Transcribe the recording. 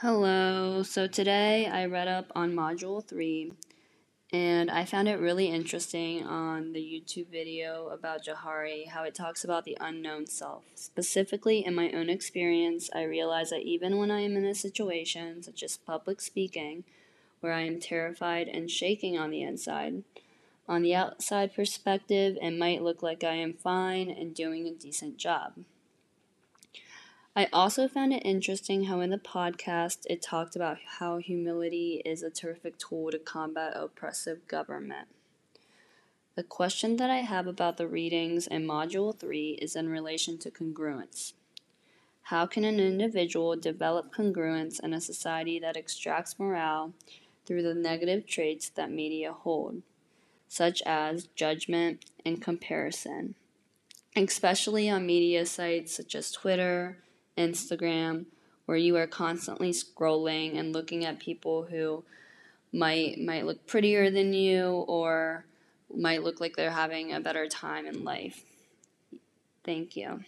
Hello. So today I read up on Module 3 and I found it really interesting on the YouTube video about Johari how it talks about the unknown self. Specifically, in my own experience, I realized that even when I am in a situation, such as public speaking, where I am terrified and shaking on the inside, on the outside perspective, it might look like I am fine and doing a decent job. I also found it interesting how in the podcast it talked about how humility is a terrific tool to combat oppressive government. The question that I have about the readings in Module 3 is in relation to congruence. How can an individual develop congruence in a society that extracts morale through the negative traits that media hold? such as judgment and comparison, especially on media sites such as Twitter, Instagram, where you are constantly scrolling and looking at people who might might look prettier than you or might look like they're having a better time in life. Thank you.